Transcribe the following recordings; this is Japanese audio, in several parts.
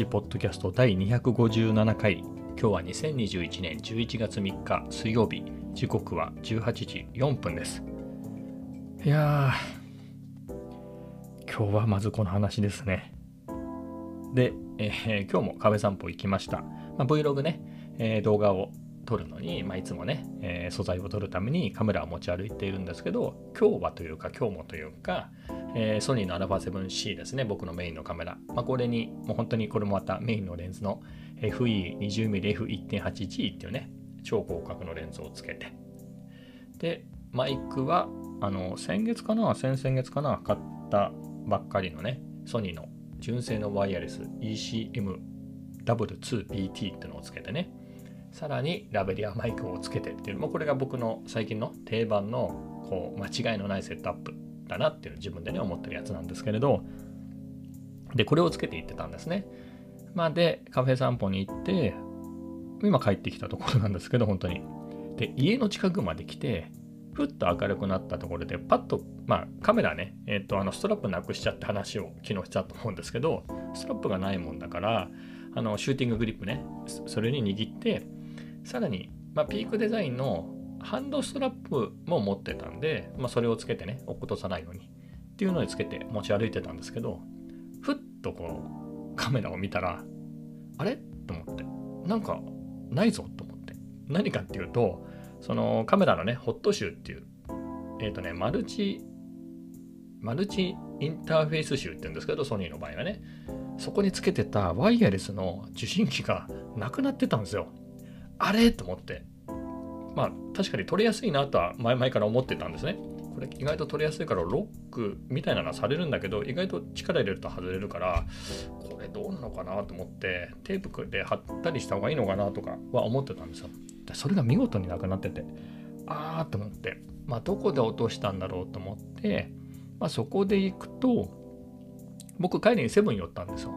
しポッドキャスト第257回。今日は2021年11月3日水曜日。時刻は18時4分です。いやー今日はまずこの話ですね。で、えー、今日も壁散歩行きました、まあ、Vlog ね、えー、動画を撮るのに、まあ、いつもね、えー、素材を撮るためにカメラを持ち歩いているんですけど今日はというか今日もというか、えー、ソニーの α7C ですね。僕のメインのカメラ、まあ、これにもう本当にこれもまたメインのレンズの FE20mmF1.8G っていうね超広角のレンズをつけて。でマイクはあの先月かな先々月かな買ったばっかりのねソニーの純正のワイヤレス ECM-W2BT っていうのをつけてね。さらにラベリアマイクをつけてっていうもうこれが僕の最近の定番のこう間違いのないセットアップ。だなっていう自分でね思ってるやつなんですけれどでこれをつけていってたんですね。まあでカフェ散歩に行って今帰ってきたところなんですけど本当に。で家の近くまで来てふっと明るくなったところでパッとまあカメラねえっ、ー、とあのストラップなくしちゃって話を昨日したと思うんですけどストラップがないもんだからあのシューティンググリップねそれに握ってさらに、まあ、ピークデザインのハンドストラップも持ってたんで、まあ、それをつけてね、落っことさないようにっていうのにつけて持ち歩いてたんですけど、ふっとこうカメラを見たら、あれ？と思って、なんかないぞと思って。何かっていうと、そのカメラのね、ホットシューっていう、えっ、ー、とね、マルチ、マルチインターフェース集って言うんですけど、ソニーの場合はね、そこにつけてたワイヤレスの受信機がなくなってたんですよ。あれ？と思って。まあ確かに取りやすいなとは前々から思ってたんですね。これ意外と取りやすいからロックみたいなのはされるんだけど意外と力入れると外れるからこれどうなのかなと思ってテープで貼ったりした方がいいのかなとかは思ってたんですよ。それが見事になくなっててああと思ってまあどこで落としたんだろうと思って、まあ、そこで行くと僕帰りにセブン寄ったんですよ。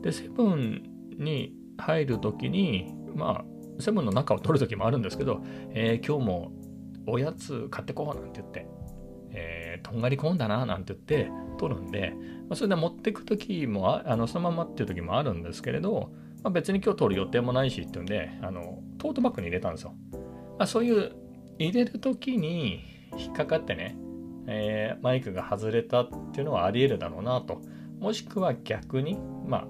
でセブンに入る時にまあセブンの中を取る時もあるんですけど、えー、今日もおやつ買ってこうなんて言って、えー、とんがり込んだななんて言って取るんで、まあ、それで持ってく時もあのそのままっていう時もあるんですけれど、まあ、別に今日取る予定もないしっていうんであのトートバッグに入れたんですよ。まあ、そういう入れる時に引っかかってね、えー、マイクが外れたっていうのはあり得るだろうなと。もしくは逆に、まあ、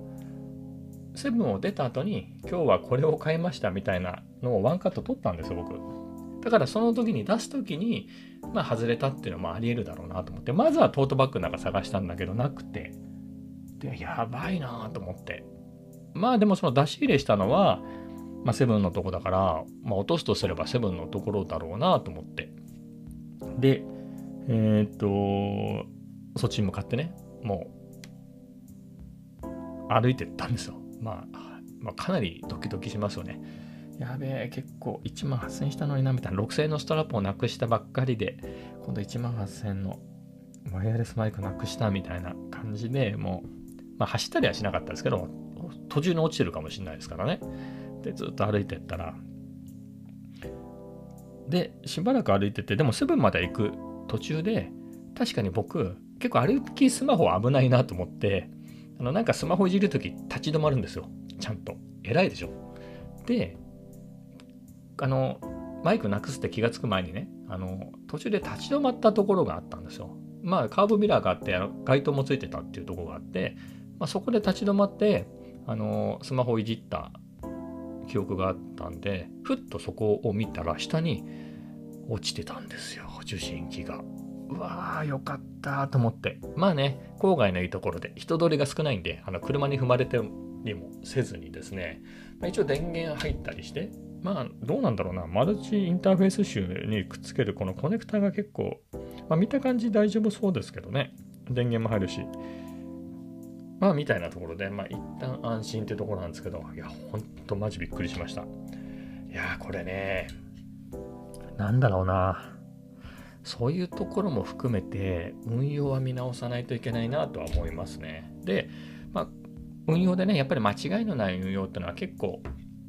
セブンを出た後に今日はこれを買いましたみたいなのをワンカット取ったんですよ僕。だからその時に出す時にまあ外れたっていうのもありえるだろうなと思ってまずはトートバッグなんか探したんだけどなくて。でやばいなと思って。まあでもその出し入れしたのは、まあ、セブンのとこだから、まあ、落とすとすればセブンのところだろうなと思って。でえー、っとそっちに向かってねもう歩いてったんですよ。まあ、まあ、かなりドキドキしますよね。やべえ、結構1万8000円したのにな、みたいな。6000円のストラップをなくしたばっかりで、今度1万8000円のワイヤレスマイクなくしたみたいな感じでもう、まあ、走ったりはしなかったですけど、途中に落ちてるかもしれないですからね。で、ずっと歩いてったら、で、しばらく歩いてて、でもセブンまで行く途中で、確かに僕、結構歩きスマホ危ないなと思って、あのなんかスマホいじるとき立ち止まるんですよ。ちゃんと。偉いでしょ。で、あの、マイクなくすって気がつく前にね、あの、途中で立ち止まったところがあったんですよ。まあ、カーブミラーがあって、街灯もついてたっていうところがあって、まあ、そこで立ち止まって、あの、スマホをいじった記憶があったんで、ふっとそこを見たら下に落ちてたんですよ、受信機が。うわーよかったと思って。まあね郊外のいいところで人通りが少ないんであの車に踏まれてにもせずにですね、まあ、一応電源入ったりしてまあどうなんだろうな。マルチインターフェース集にくっつけるこのコネクタが結構、まあ、見た感じ大丈夫そうですけどね。電源も入るし。まあみたいなところでまあ一旦安心ってところなんですけどいやほんとマジびっくりしました。いやこれねなんだろうな。そういうところも含めて運用は見直さないといけないなとは思いますね。で、まあ、運用でね、やっぱり間違いのない運用っていうのは結構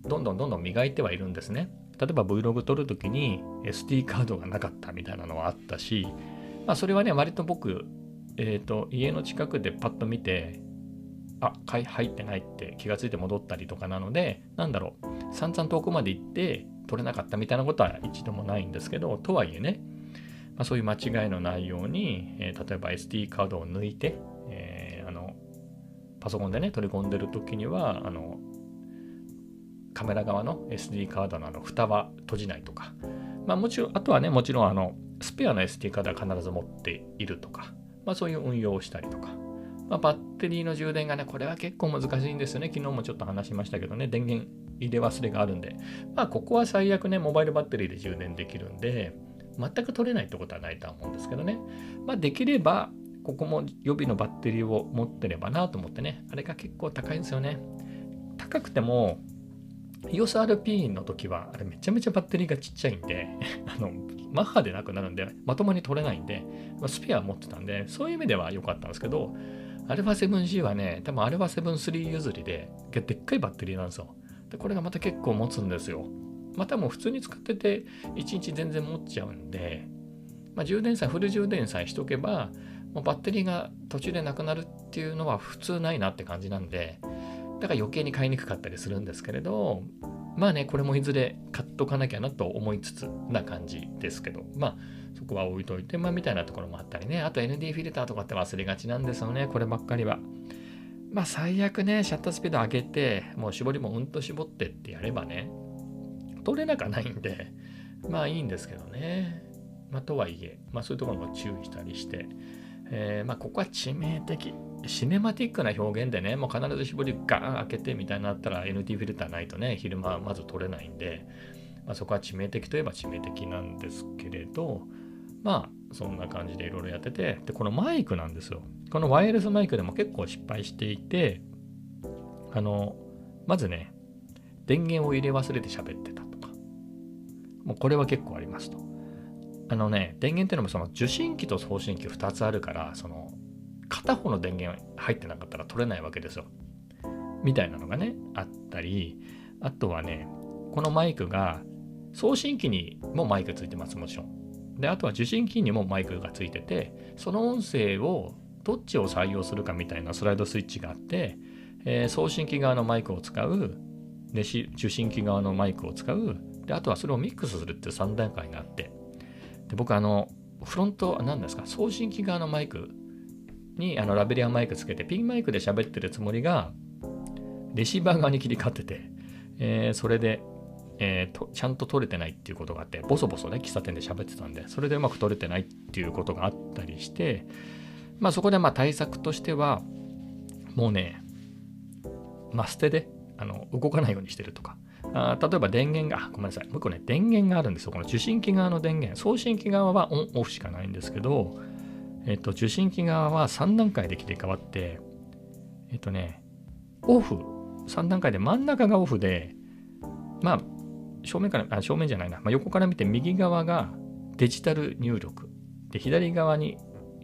どんどんどんどん磨いてはいるんですね。例えば Vlog 撮るときに SD カードがなかったみたいなのはあったし、まあ、それはね、割と僕、え、ー、と、家の近くでパッと見て、あ入ってないって気がついて戻ったりとかなのでなんだろう散々遠くまで行って取れなかったみたいなことは一度もないんですけどとはいえね、まあ、そういう間違いのないように、えー、例えば SD カードを抜いて、えー、あのパソコンでね取り込んでる時にはあのカメラ側の SD カードのあの蓋は閉じないとか、まあ、もちろんあとはねもちろんあのスペアの SD カードは必ず持っているとか、まあ、そういう運用をしたりとか、まあ、バッテリーの充電がねこれは結構難しいんですよね。昨日もちょっと話しましたけどね。電源入れ忘れがあるんで。まあここは最悪ねモバイルバッテリーで充電できるんで。全く取れないってことはないとは思うんですけどねまあできればここも予備のバッテリーを持ってればなと思ってねあれが結構高いんですよね高くても EOSRP の時は、あれめちゃめちゃバッテリーがちっちゃいんで、あの、マッハでなくなるんで、まともに取れないんで、まあ、スペア持ってたんで、そういう意味では良かったんですけど、α7C はね、多分 α7-3 譲りで、でっかいバッテリーなんですよ。で、これがまた結構持つんですよ。またもう普通に使ってて、1日全然持っちゃうんで、まあ、充電さえ、フル充電さえしとけば、もうバッテリーが途中でなくなるっていうのは普通ないなって感じなんで、だから余計に買いにくかったりするんですけれど、まあね、これもいずれ買っとかなきゃなと思いつつな感じですけど、まあそこは置いといて、まあみたいなところもあったりね、あと ND フィルターとかって忘れがちなんですよね、こればっかりは。まあ最悪ね、シャッタースピード上げて、もう絞りもうんと絞ってってやればね、取れなかないんで、まあいいんですけどね。まあとはいえ、まあそういうところも注意したりして、えー、まあここは致命的。シネマティックな表現でね、もう必ず絞りガーン開けてみたいになったら NT フィルターないとね、昼間はまず取れないんで、まあ、そこは致命的といえば致命的なんですけれど、まあそんな感じでいろいろやってて、で、このマイクなんですよ。このワイヤレスマイクでも結構失敗していて、あの、まずね、電源を入れ忘れて喋ってた、もうこれは結構ありますと。あのね、電源っていうのもその受信機と送信機2つあるから、その片方の電源入ってなかったら取れないわけですよ。みたいなのがね、あったり、あとはね、このマイクが送信機にもマイクついてます、もちろん。で、あとは受信機にもマイクがついてて、その音声をどっちを採用するかみたいなスライドスイッチがあって、えー、送信機側のマイクを使う、受信機側のマイクを使う、で、あとはそれをミックスするっていう3段階があって、で、僕あの、フロント、何ですか、送信機側のマイクにあのラベリアマイクつけてピンマイクで喋ってるつもりがレシーバー側に切り替わってて、えー、それで、えー、とちゃんと撮れてないっていうことがあってボソボソね喫茶店で喋ってたんでそれでうまく撮れてないっていうことがあったりしてまあそこでまあ対策としてはもうねマステであの動かないようにしてるとかあ例えば電源が、ごめんなさい、もう一個ね、電源があるんですよ。この受信機側の電源、送信機側はオンオフしかないんですけど、えっと、受信機側は3段階で切り替わって、えっとね、オフ、3段階で真ん中がオフで、まあ、正面から、あ正面じゃないな、まあ、横から見て右側がデジタル入力。で、左側に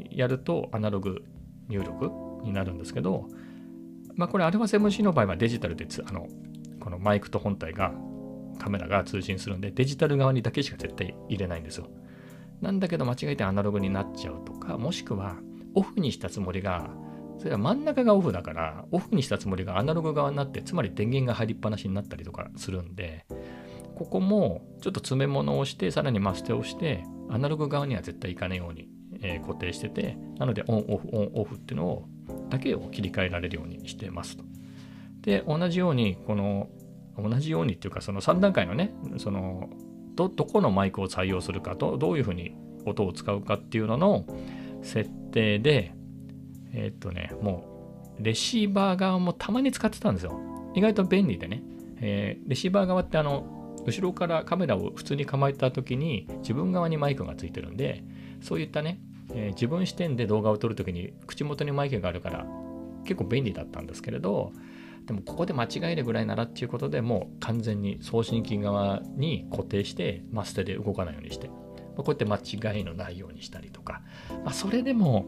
やるとアナログ入力になるんですけど、まあ、これ α7C の場合はデジタルであの、このマイクと本体が、カメラが通信するんで、デジタル側にだけしか絶対入れないんですよ。なんだけど間違えてアナログになっちゃうとか、もしくはオフにしたつもりが、それは真ん中がオフだから、オフにしたつもりがアナログ側になって、つまり電源が入りっぱなしになったりとかするんで、ここもちょっと詰め物をして、さらにマステをして、アナログ側には絶対いかないように、え、固定してて、なのでオンオフ、オンオフっていうのをだけを切り替えられるようにしてますと。で、同じように、この、同じようにっていうか、その3段階のね、そのどどこのマイクを採用するかとどういうふうに音を使うかっていうのの設定でえー、っとねもうレシーバー側もたまに使ってたんですよ。意外と便利でね、えー、レシーバー側ってあの後ろからカメラを普通に構えた時に自分側にマイクがついてるんでそういったね、えー、自分視点で動画を撮る時に口元にマイクがあるから結構便利だったんですけれどでもここで間違えるぐらいならっていうことでもう完全に送信機側に固定してマステで動かないようにして、まあ、こうやって間違いのないようにしたりとか、まあ、それでも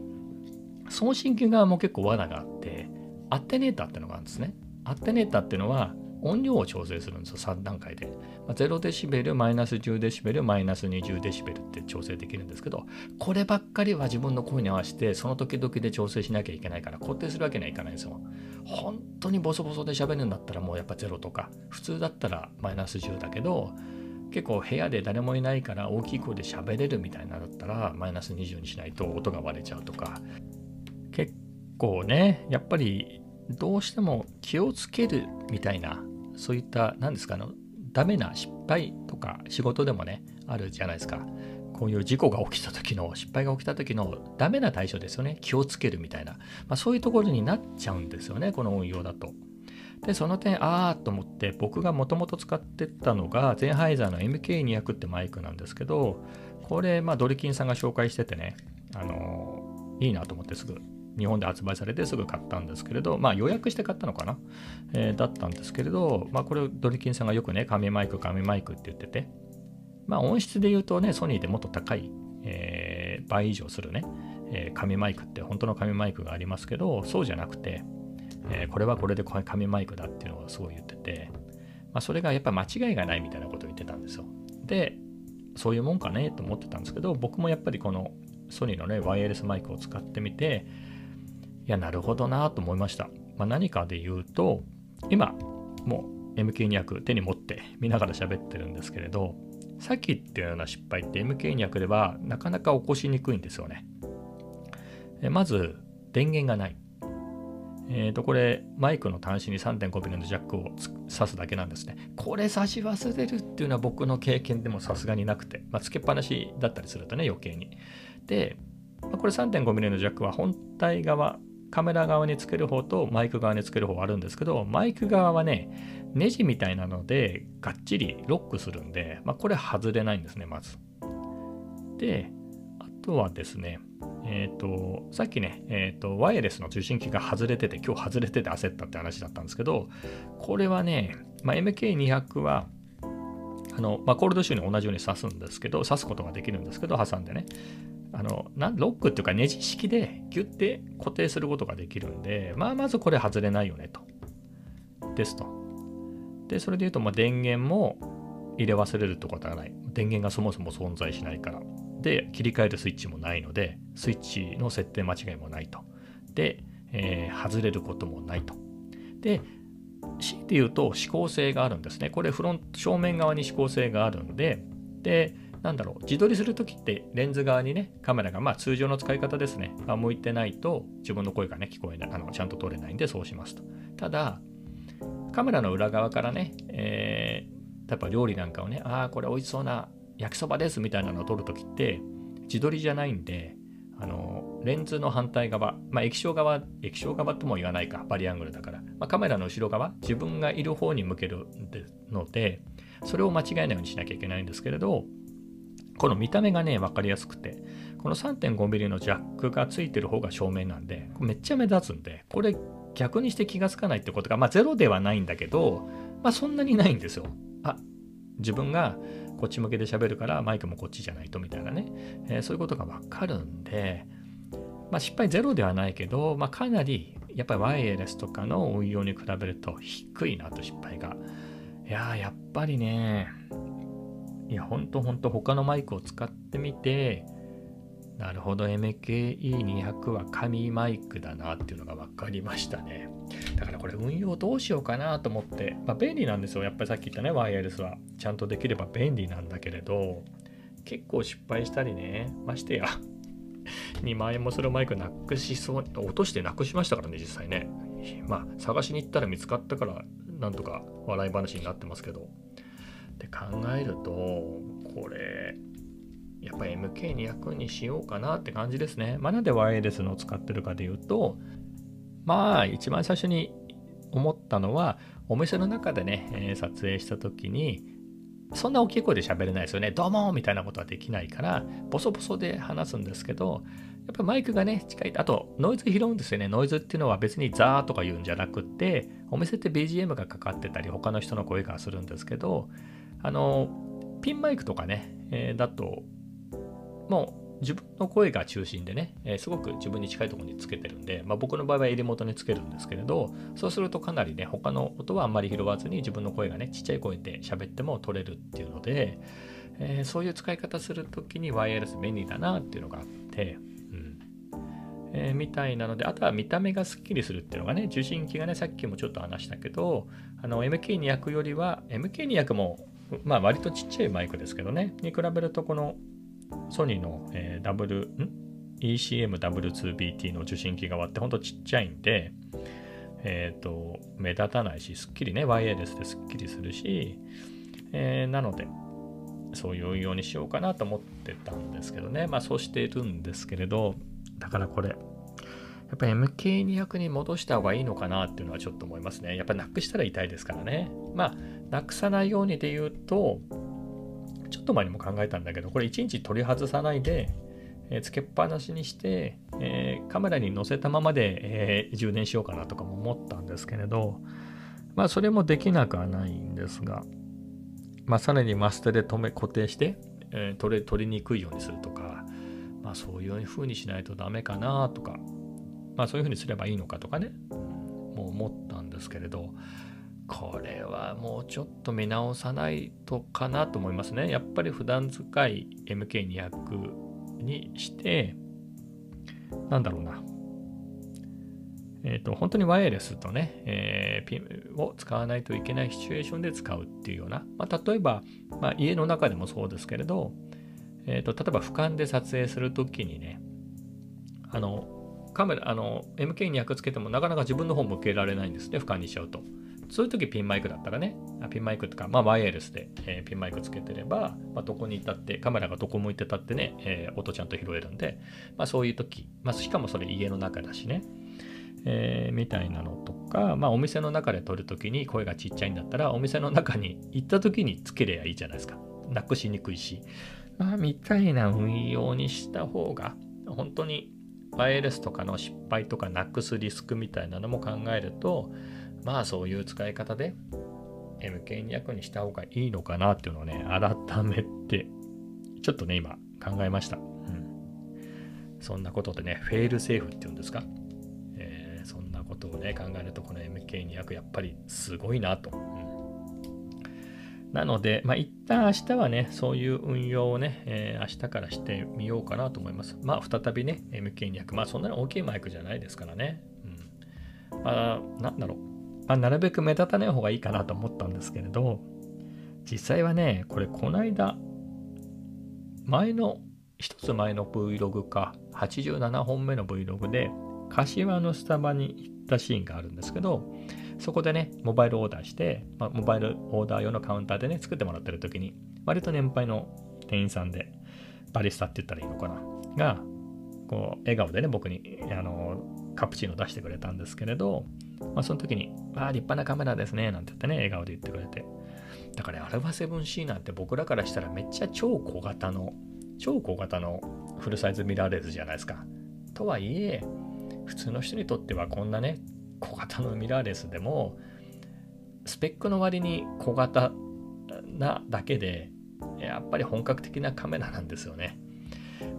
送信機側も結構罠があってアテネーターっていうのがあるんですね。アテネーターっていうのは音量を調整するんですよ、3段階で。まあ、0デシベル、マイナス10デシベル、マイナス20デシベルって調整できるんですけど、こればっかりは自分の声に合わせて、その時々で調整しなきゃいけないから、固定するわけにはいかないんですよ。本当にボソボソで喋るんだったらもうやっぱ0とか普通だったらマイナス10だけど結構部屋で誰もいないから大きい声で喋れるみたいなだったらマイナス20にしないと音が割れちゃうとか。結構ねやっぱりどうしても気をつけるみたいなそういった何ですかねダメな失敗とか仕事でもねあるじゃないですか。こういう事故が起きた時の失敗が起きた時のダメな対処ですよね。気をつけるみたいな、まあ、そういうところになっちゃうんですよね。この運用だと。でその点ああと思って僕がもともと使ってたのがゼンハイザーの MK200 ってマイクなんですけどこれまあドリキンさんが紹介しててねあのいいなと思ってすぐ日本で発売されてすぐ買ったんですけれど、まあ予約して買ったのかな、えー、だったんですけれど、まあこれドリキンさんがよくね、紙マイク、紙マイクって言ってて、まあ音質で言うとね、ソニーでもっと高い、えー、倍以上するね、えー、紙マイクって本当の紙マイクがありますけど、そうじゃなくて、えー、これはこれで紙マイクだっていうのをすごい言ってて、まあ、それがやっぱ間違いがないみたいなことを言ってたんですよ。で、そういうもんかねと思ってたんですけど、僕もやっぱりこのソニーのね、ワイヤレスマイクを使ってみて、いや、なるほどなと思いました。まあ、何かで言うと、今、もう MK200 手に持って見ながら喋ってるんですけれど、さっき言っていうような失敗って MK200 ではなかなか起こしにくいんですよね。まず、電源がない。えっ、ー、と、これ、マイクの端子に 3.5mm のジャックを挿すだけなんですね。これ差し忘れるっていうのは僕の経験でもさすがになくて、まあ、つけっぱなしだったりするとね、余計に。で、ま、これ 3.5mm のジャックは本体側、カメラ側につける方とマイク側につける方あるんですけど、マイク側はね、ネジみたいなのでがっちりロックするんで、まあ、これ外れないんですね、まず。で、あとはですね、えっ、ー、と、さっきね、えっ、ー、と、ワイヤレスの受信機が外れてて、今日外れてて焦ったって話だったんですけど、これはね、まあ、MK200 は、あの、まあ、コールドシューに同じように挿すんですけど、挿すことができるんですけど、挟んでね。あの、なロックっていうかネジ式でギュッて固定することができるんで、まあ、まずこれ外れないよねと。ですと。で、それで言うと、まあ、電源も入れ忘れるってことはない。電源がそもそも存在しないから。で、切り替えるスイッチもないので、スイッチの設定間違いもないと。で、えー、外れることもないと。で、強いて言うと指向性があるんですね。これフロント、正面側に指向性があるんで、で、なんだろう、自撮りするときってレンズ側にね、カメラが、まあ通常の使い方ですね、が向いてないと自分の声がね、聞こえない、あのちゃんと撮れないんでそうしますと。ただ、カメラの裏側からね、えー、やっぱ料理なんかをね、ああ、これ美味しそうな焼きそばですみたいなのを撮るときって、自撮りじゃないんで、あのレンズの反対側、まあ、液晶側、液晶側とも言わないか、バリアングルだから、まあ、カメラの後ろ側、自分がいる方に向けるので、それを間違えないようにしなきゃいけないんですけれど、この見た目がね、分かりやすくて、この 3.5mm のジャックがついてる方が正面なんで、めっちゃ目立つんで、これ逆にして気がつかないってことが、まあゼロではないんだけど、まあそんなにないんですよ。あ、自分がこっち向けで喋るからマイクもこっちじゃないとみたいなね、えー、そういうことが分かるんで、まあ失敗ゼロではないけど、まあかなりやっぱりワイヤレスとかの運用に比べると低いなと失敗が。いやーやっぱりね、いや、ほんとほんと他のマイクを使ってみて、なるほど、MKE200 は紙マイクだなっていうのが分かりましたね。だからこれ運用どうしようかなと思って、まあ便利なんですよ。やっぱりさっき言ったね、ワイヤレスは。ちゃんとできれば便利なんだけれど、結構失敗したりね、ましてや、2万円もするマイクなくしそう、落としてなくしましたからね、実際ね。まあ、探しに行ったら見つかったから、なんとか笑い話になってますけど。って考えるとこれやっぱり MK200 にしようかなって感じですね。まあ、なんでワイヤレスのを使ってるかでいうとまあ一番最初に思ったのはお店の中でね、えー、撮影した時にそんな大きい声で喋れないですよね。どうもみたいなことはできないから、ボソボソで話すんですけど、やっぱマイクがね、近い。あと、ノイズ拾うんですよね。ノイズっていうのは別にザーとか言うんじゃなくって、お店って BGM がかかってたり、他の人の声がするんですけど、あの、ピンマイクとかね、えー、だと、もう自分の声が中心でね、えー、すごく自分に近いところにつけてるんで、まあ、僕の場合は襟元につけるんですけれど、そうするとかなりね、他の音はあんまり拾わずに自分の声がね、ちっちゃい声で喋っても取れるっていうので、えー、そういう使い方するときにワイヤレス便利だなっていうのがあって、うん。えー、みたいなので、あとは見た目がスッキリするっていうのがね、受信機がね、さっきもちょっと話したけど、あの MK200 よりは、MK200 も、まあ割とちっちゃいマイクですけどね、に比べるとこのソニーの、えー、W、ECMW2BT の受信機側ってほんとちっちゃいんで、えっ、ー、と、目立たないし、すっきりね、ワイヤレスですっきりするし、えー、なので、そういう運用にしようかなと思ってたんですけどね。まあそうしているんですけれど、だからこれ、やっぱ MK200 に戻した方がいいのかなっていうのはちょっと思いますね。やっぱなくしたら痛いですからね。まあ、なくさないようにで言うと、ちょっと前にも考えたんだけど、これ1日取り外さないで、えー、つけっぱなしにして、えー、カメラに載せたままで、えー、充電しようかなとかも思ったんですけれど、まあそれもできなくはないんですが、まあさらにマステで止め固定して、えー、取れ取りにくいようにするとか、まあそういう風にしないとダメかなとか、まあそういう風にすればいいのかとかね、もう思ったんですけれど、これはもうちょっと見直さないとかなと思いますね。やっぱり普段使い MK200 にして、なんだろうな。えっ、ー、と、本当にワイヤレスとね、えー、ピンを使わないといけないシチュエーションで使うっていうような、まあ、例えば、まあ、家の中でもそうですけれど、えっ、ー、と、例えば俯瞰で撮影するときにね、あの、カメラ、あの、MK200 つけてもなかなか自分の方向けられないんですね、俯瞰にしちゃうと。そういう時ピンマイクだったらね、ピンマイクとか、まあ、ワイヤレスで、えー、ピンマイクつけてれば、まあ、どこにいたって、カメラがどこ向いてたってね、えー、音ちゃんと拾えるんで、まあ、そういう時、まあ、しかもそれ家の中だしね、えー、みたいなのとか、まあ、お店の中で撮るときに声がちっちゃいんだったら、お店の中に行った時につけりゃいいじゃないですか。なくしにくいし。まあ、みたいな運用にした方が、本当にワイヤレスとかの失敗とかなくすリスクみたいなのも考えると、まあそういう使い方で MK200 にした方がいいのかなっていうのをね、改めて、ちょっとね、今考えました。うん。そんなことでね、フェールセーフっていうんですか。えー、そんなことをね、考えると、この MK200 やっぱりすごいなと。なので、まあ一旦明日はね、そういう運用をね、えー、明日からしてみようかなと思います。まあ再びね、MK200、まあそんなに大きいマイクじゃないですからね。うん。まあ、なんだろう。まあ、なるべく目立たない方がいいかなと思ったんですけれど、実際はね、これこの間、前の、一つ前の Vlog か、87本目の Vlog で、柏のスタバに行ったシーンがあるんですけど、そこでね、モバイルオーダーして、まあ、モバイルオーダー用のカウンターでね、作ってもらってる時に、割と年配の店員さんで、バリスタって言ったらいいのかな、が、こう、笑顔でね、僕に、あの、カプチーノ出してくれたんですけれど、まあ、その時に、ああ、立派なカメラですね、なんて言ってね、笑顔で言ってくれて。だから、ね、アルファ 7C なんて僕らからしたらめっちゃ超小型の、超小型のフルサイズミラーレスじゃないですか。とはいえ、普通の人にとってはこんなね、小型のミラーレスでも、スペックの割に小型なだけで、やっぱり本格的なカメラなんですよね。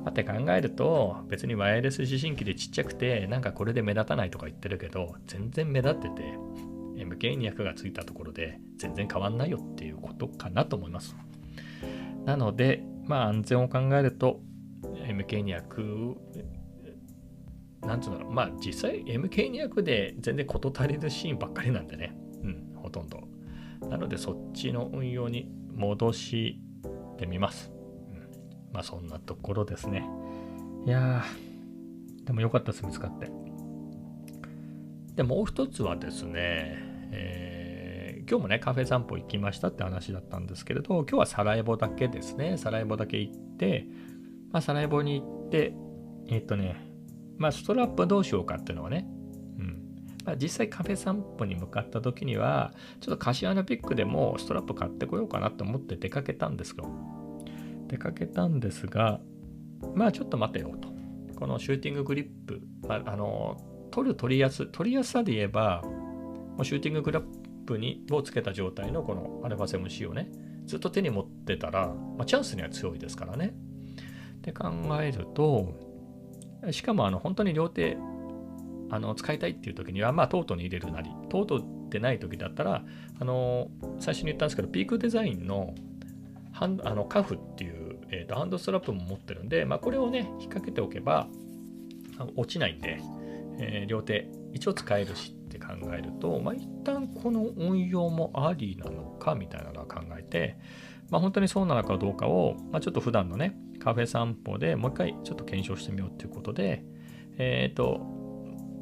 って考えると別にワイヤレス受信機でちっちゃくてなんかこれで目立たないとか言ってるけど全然目立ってて MK200 がついたところで全然変わんないよっていうことかなと思いますなのでまあ安全を考えると MK200 なんつうのまあ実際 MK200 で全然事足りるシーンばっかりなんでねうんほとんどなのでそっちの運用に戻してみますうんまあそんなところですね。いやー、でもよかったです、見つかって。で、もう一つはですね、えー、今日もね、カフェ散歩行きましたって話だったんですけれど、今日はサラエボだけですね、サラエボだけ行って、まあ、サラエボに行って、えっ、とね、まあ、ストラップどうしようかっていうのはね、うんまあ、実際カフェ散歩に向かった時には、ちょっと柏のピックでもストラップ買ってこようかなと思って出かけたんですよ。出かけたんですが、まあちょっと待てよと。このシューティンググリップ、まあ、あの、取る取りやす、取りやすさで言えば、もうシューティンググラップにをつけた状態のこの α7C をね、ずっと手に持ってたら、まあ、チャンスには強いですからね。って考えると、しかもあの本当に両手あの使いたいっていう時には、まあ、トートに入れるなり、トートでない時だったら、あの最初に言ったんですけど、ピークデザインのハンあのカフっていう、えーと、ハンドストラップも持ってるんで、まあ、これをね、引っ掛けておけば、落ちないんで、えー、両手一応使えるしって考えると、まあ、一旦この運用もありなのかみたいなのは考えて、まあ、本当にそうなのかどうかを、まあ、ちょっと普段のね、カフェ散歩でもう一回ちょっと検証してみようということで、えっ、ー、と、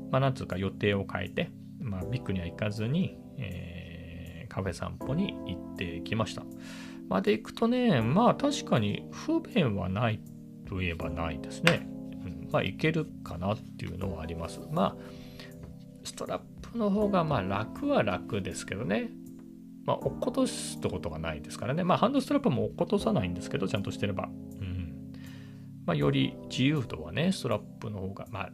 まあ、なんつうか予定を変えて、まあ、ビッグには行かずに、えー、カフェ散歩に行ってきました。まあ、で行くとね、まあ確かに不便はないといえばないですね。うん、まあいけるかなっていうのはあります。まあストラップの方がまあ楽は楽ですけどね。まあ落っことすってことがないですからね。まあハンドストラップも落っことさないんですけど、ちゃんとしてれば。まあより自由度はね、ストラップの方が、まあ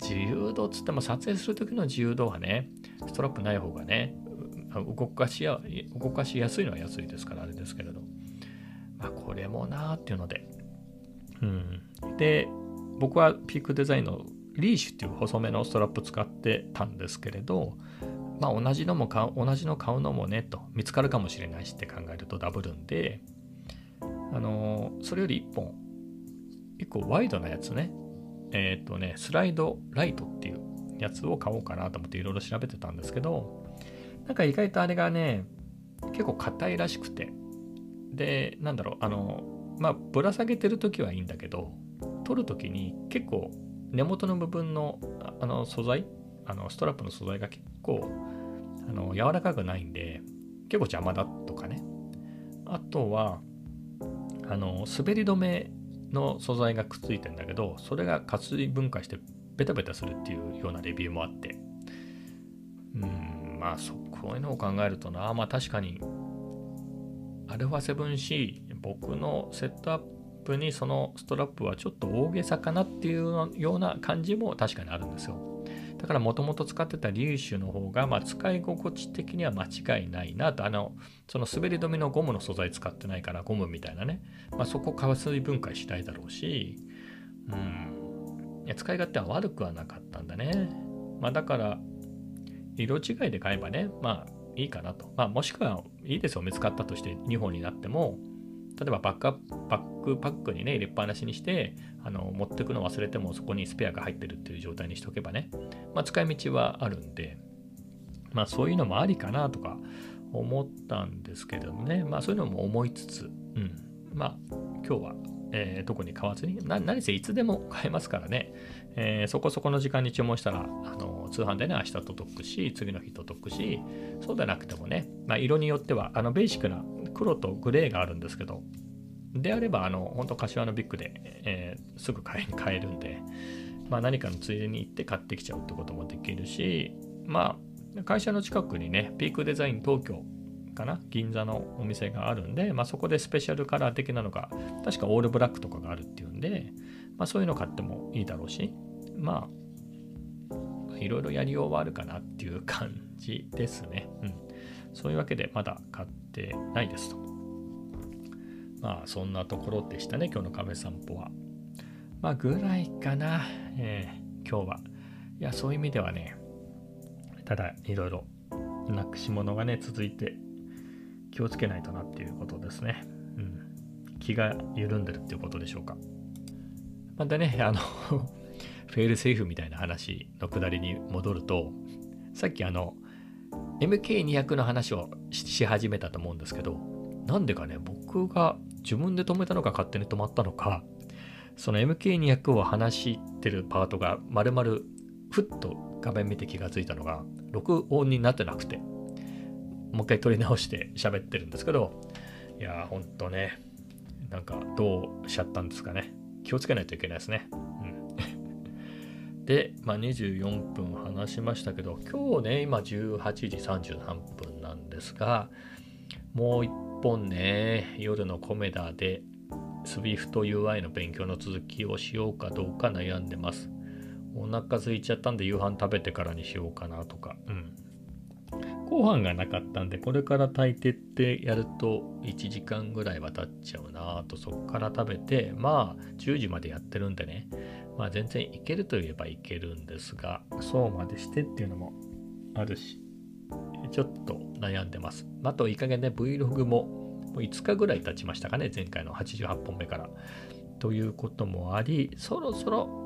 自由度っつっても撮影する時の自由度はね、ストラップない方がね、動かしや動かしやすいのは安いですからあれですけれど、まあ、これもなーっていうので、うん、で僕はピークデザインのリーシュっていう細めのストラップ使ってたんですけれど、まあ、同じのも買う同じの買うのもねと見つかるかもしれないしって考えるとダブるんであのそれより1本結構ワイドなやつね。えっ、ー、とねスライドライトっていうやつを買おうかなと思っていろいろ調べてたんですけどなんか意外とあれがね結構硬いらしくて。でなんだろうあのまあぶら下げてる時はいいんだけど取る時に結構根元の部分のあの素材あのストラップの素材が結構あの柔らかくないんで結構邪魔だとかね。あとはあの滑り止めの素材がくっついてんだけどそれが活水分解してベタベタするっていうようなレビューもあってうんまあそこういうのを考えるとなまあ確かに α7C 僕のセットアップにそのストラップはちょっと大げさかなっていうような感じも確かにあるんですよ。だからもともと使ってたリューシュの方が、まあ、使い心地的には間違いないなと、あの、その滑り止めのゴムの素材使ってないからゴムみたいなね、まあ、そこ加水分解したいだろうし、うん、いや使い勝手は悪くはなかったんだね。まあだから、色違いで買えばね、まあいいかなと。まあもしくはいいですよ、見つかったとして2本になっても、例えばバックアップバックパックにね入れっぱなしにしてあの持ってくの忘れてもそこにスペアが入ってるっていう状態にしておけばね、まあ、使い道はあるんで。まあそういうのもありかなとか思ったんですけどね。まあそういうのも思いつつ、うん、まあ今日は、えー、特に買わずに何せいつでも買えますからね、えー、そこそこの時間に注文したらあの通販でね明日届くし次の日届くしそうでなくてもね、まあ、色によってはあのベーシックな黒とグレーがあるんですけど、であれば、あの、本当柏のビッグで、えー、すぐ買え買えるんで、まあ何かのついでに行って買ってきちゃうってこともできるし、まあ、会社の近くにね、ピークデザイン東京かな銀座のお店があるんで、まあそこでスペシャルカラー的なのが、確かオールブラックとかがあるっていうんで、まあそういうの買ってもいいだろうし、まあ、いろいろやりようはあるかなっていう感じですね。うん。そういうわけでまだ買ってないですと。まあそんなところでしたね、今日のカフェ散歩は。まあぐらいかな、えー、今日は。いや、そういう意味ではね、ただいろいろなくし物がね、続いて気をつけないとなっていうことですね。うん。気が緩んでるっていうことでしょうか。またね、あのフェールセーフみたいな話のくだりに戻ると、さっきあの、MK200 の話をし始めたと思うんですけど、なんでかね、僕が自分で止めたのか勝手に止まったのか、その MK200 を話してるパートが丸々ふっと画面見て気がついたのが録音になってなくて、もう一回撮り直して喋ってるんですけど、いやーほんとね、なんかどうしちゃったんですかね。気をつけないといけないですね。で、まあ、24分話しましたけど、今日ね、今18時33分なんですが、もう一本ね、夜のコメダで SWIFTUI の勉強の続きをしようかどうか悩んでます。お腹空いちゃったんで夕飯食べてからにしようかなとか。うん。ご飯がなかったんで、これから炊いてってやると1時間ぐらいは経っちゃうなと、そこから食べて、まあ10時までやってるんでね、まあ全然いけるといえばいけるんですが、そうまでしてっていうのもあるし、ちょっと悩んでます。あといい加減ね、Vlog ももう5日ぐらい経ちましたかね、前回の88本目から。ということもあり、そろそろ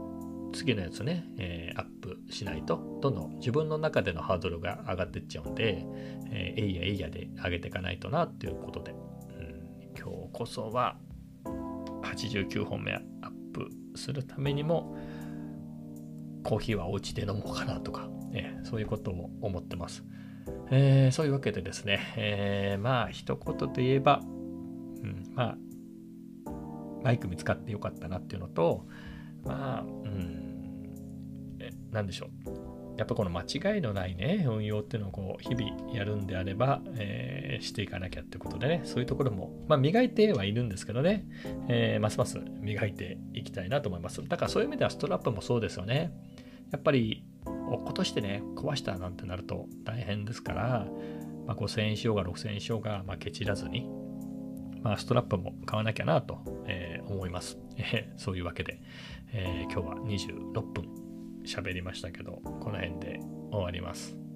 次のやつね、えー、アップしないとどんどん自分の中でのハードルが上がってっちゃうんで、えー、えいやえいやで上げていかないとなっていうことで、うん、今日こそは89本目アップするためにもコーヒーはお家で飲もうかなとか、えー、そういうことを思ってます。えー、そういうわけでですね、えー、まあ一言で言えば、うん、まあマイク見つかってよかったなっていうのとまあうん。え何でしょう。やっぱこの間違いのないね運用っていうのをこう日々やるんであれば、えー、していかなきゃってことでねそういうところも、まあ、磨いてはいるんですけどね、えー、ますます磨いていきたいなと思います。だからそういう意味ではストラップもそうですよね。やっぱり落っことしてね壊したなんてなると大変ですから、まあ、5000円しようが6000円しようが、まあ、ケチらずにまあ、ストラップも買わなきゃなと、えー、思います。そういうわけで、えー、今日は26分喋りましたけど、この辺で終わります。